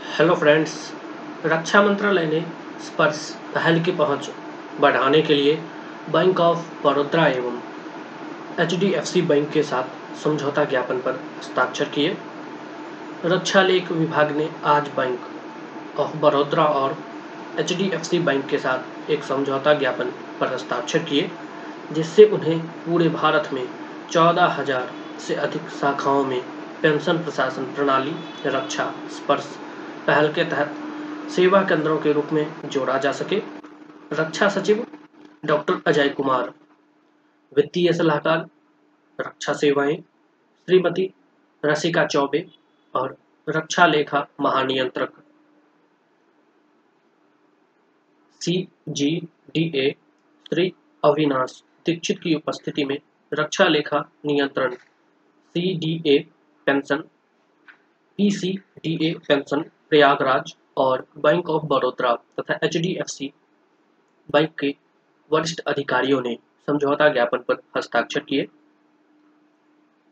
Hello friends रक्षा मंत्रालय ने स्पर्श, पहल की पहुँच बढ़ाने के लिए बैंक ऑफ़ बड़ौदा एवं एचडीएफसी बैंक के साथ समझौता ज्ञापन पर हस्ताक्षर किए। रक्षा लेख विभाग ने आज बैंक ऑफ़ बड़ौदा और एचडीएफसी बैंक के साथ एक समझौता ज्ञापन पर हस्ताक्षर किए, जिससे उन्हें पूरे भारत में चौदह हज़ार से अधिक शाखाओं में पेंशन प्रशासन प्रणाली, रक्षा, स्पर्श पहल के तहत सेवा केंद्रों के रूप में जोड़ा जा सके। रक्षा सचिव डॉक्टर अजय कुमार, वित्तीय सलाहकार, रक्षा सेवाएँ, श्रीमती रसिका चौबे और रक्षा लेखा महानियंत्रक। C G D A, Shri Avinash Dikshit की उपस्थिति में रक्षा लेखा नियंत्रण, C D A pension, P C D A pension Prayagraj और बैंक ऑफ़ बड़ौदा तथा एचडीएफसी बैंक के वरिष्ठ अधिकारियों ने समझौता ज्ञापन पर हस्ताक्षर किए।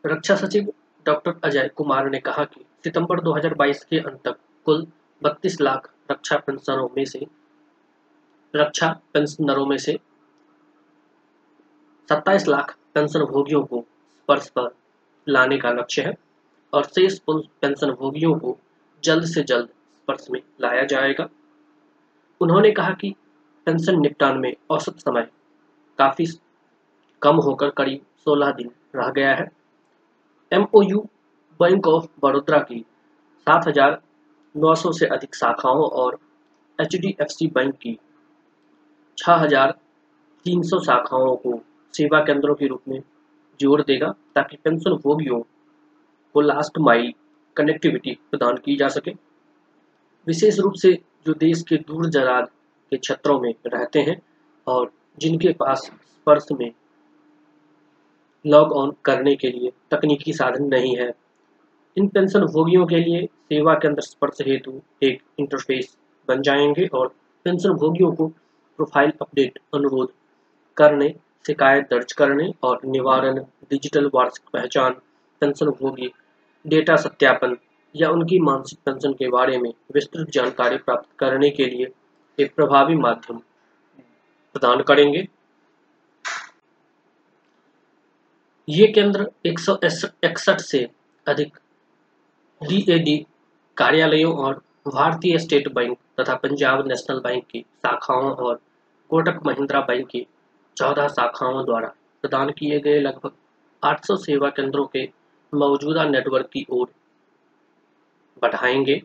रक्षा सचिव डॉक्टर अजय कुमार ने कहा कि सितंबर 2022 के अंत तक कुल 32 लाख रक्षा पेंशनरों में से, रक्षा पेंशनरों में से 27 लाख पेंशन भोगियों को स्पर्श पर लाने का लक्ष्य है और शेष पेंशन भोगियों को जल्द से जल्द स्पर्श में लाया जाएगा। उन्होंने कहा कि पेंशन निपटान में औसत समय काफ़ी कम होकर करीब 16 दिन रह गया है। एमओयू बैंक ऑफ़ बड़ौदा की 7,900 से अधिक शाखाओं और एचडीएफसी बैंक की 6,300 शाखाओं को सेवा केंद्रों के रूप में जोड़ देगा ताकि पेंशन भोगियों को लास्ट माइल कनेक्टिविटी प्रदान की जा सके। विशेष रूप से जो देश के दूर दराज के क्षेत्रों में रहते हैं और जिनके पास स्पर्श में लॉग ऑन करने के लिए तकनीकी साधन नहीं है, इन पेंशन भोगियों के लिए सेवा केंद्र स्पर्श हेतु एक इंटरफेस बन जाएँगे और पेंशन भोगियों को प्रोफ़ाइल अपडेट अनुरोध करने, शिकायत दर्ज करने और निवारण डिजिटल वार्षिक पहचान पेंशन भोगी डेटा सत्यापन या उनकी मानसिक पेंशन के बारे में विस्तृत जानकारी प्राप्त करने के लिए एक प्रभावी माध्यम प्रदान करेंगे। ये केंद्र एक से अधिक डीएडी कार्यालयों और भारतीय स्टेट बैंक तथा पंजाब नेशनल बैंक की शाखाओं और कोटक महिंद्रा बैंक की चौदह शाखाओं द्वारा प्रदान किए गए लगभग 800 सेवा केंद्रों के मौजूदा नेटवर्क की ओर बढ़ाएँगे।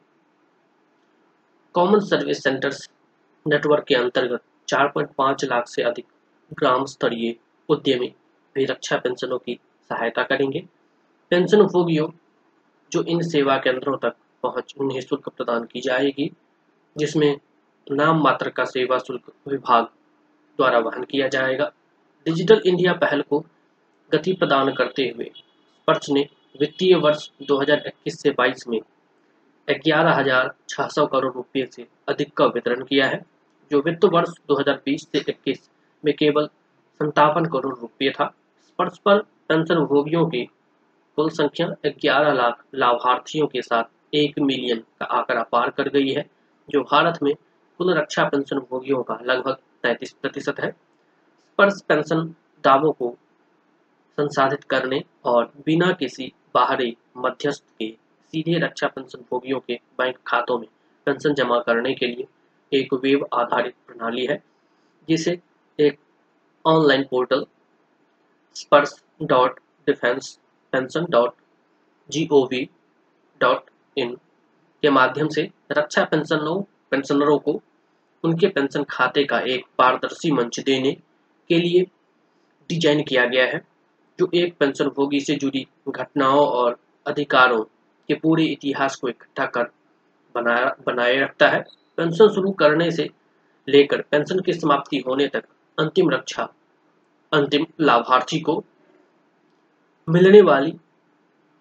कॉमन सर्विस सेंटर्स नेटवर्क के अंतर्गत 4.5 लाख से अधिक ग्राम स्तरीय उद्यमी भी रक्षा पेंशनों की सहायता करेंगे। पेंशन भोगियों जो इन सेवा केंद्रों तक पहुँच, उन्हें शुल्क प्रदान की जाएगी, जिसमें नाम मात्र का सेवा शुल्क विभाग द्वारा वहन किया जाएगा। डिजिटल इंडिया पहल को गति प्रदान करते हुए पर्च ने वित्तीय वर्ष 2021 से 22 में ग्यारह हज़ार छह सौ करोड़ रुपए से अधिक का वितरण किया है, जो वित्त वर्ष 2020 से 21 में केवल संतावन करोड़ रुपए था। स्पर्श पर पेंशन भोगियों की कुल संख्या 11 लाख लाभार्थियों के साथ एक मिलियन का आंकड़ा पार कर गई है, जो भारत में कुल रक्षा पेंशन भोगियों का लगभग तैतीस प्रतिशत है। स्पर्श पेंशन दावों को संसाधित करने और बिना किसी बाहरी मध्यस्थ के सीधे रक्षा पेंशन भोगियों के बैंक खातों में पेंशन जमा करने के लिए एक वेब आधारित प्रणाली है, जिसे एक online portal Sparsh dot defence pension dot G O V dot in के माध्यम से रक्षा पेंशनों, पेंशनरों को उनके पेंशन खाते का एक पारदर्शी मंच देने के लिए डिज़ाइन किया गया है। जो एक पेंशन भोगी से जुड़ी घटनाओं और अधिकारों के पूरे इतिहास को इकट्ठा कर बनाया बनाए रखता है। पेंशन शुरू करने से लेकर पेंशन की समाप्ति होने तक अंतिम रक्षा, अंतिम लाभार्थी को मिलने वाली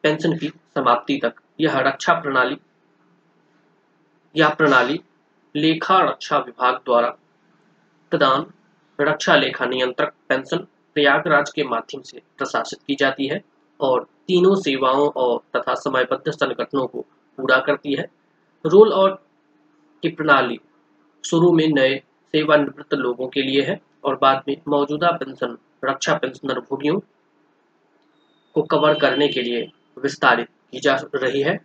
पेंशन की समाप्ति तक यह रक्षा प्रणाली यह प्रणाली लेखा रक्षा विभाग द्वारा प्रदान रक्षा लेखा नियंत्रक पेंशन प्रयागराज के माध्यम से प्रशासित की जाती है और तीनों सेवाओं और तथा समयबद्ध संगठनों को पूरा करती है। रोल आउट की प्रणाली शुरू में नए सेवानिवृत्त लोगों के लिए है और बाद में मौजूदा पेंशन, रक्षा पेंशनर भोगियों को कवर करने के लिए विस्तारित की जा रही है।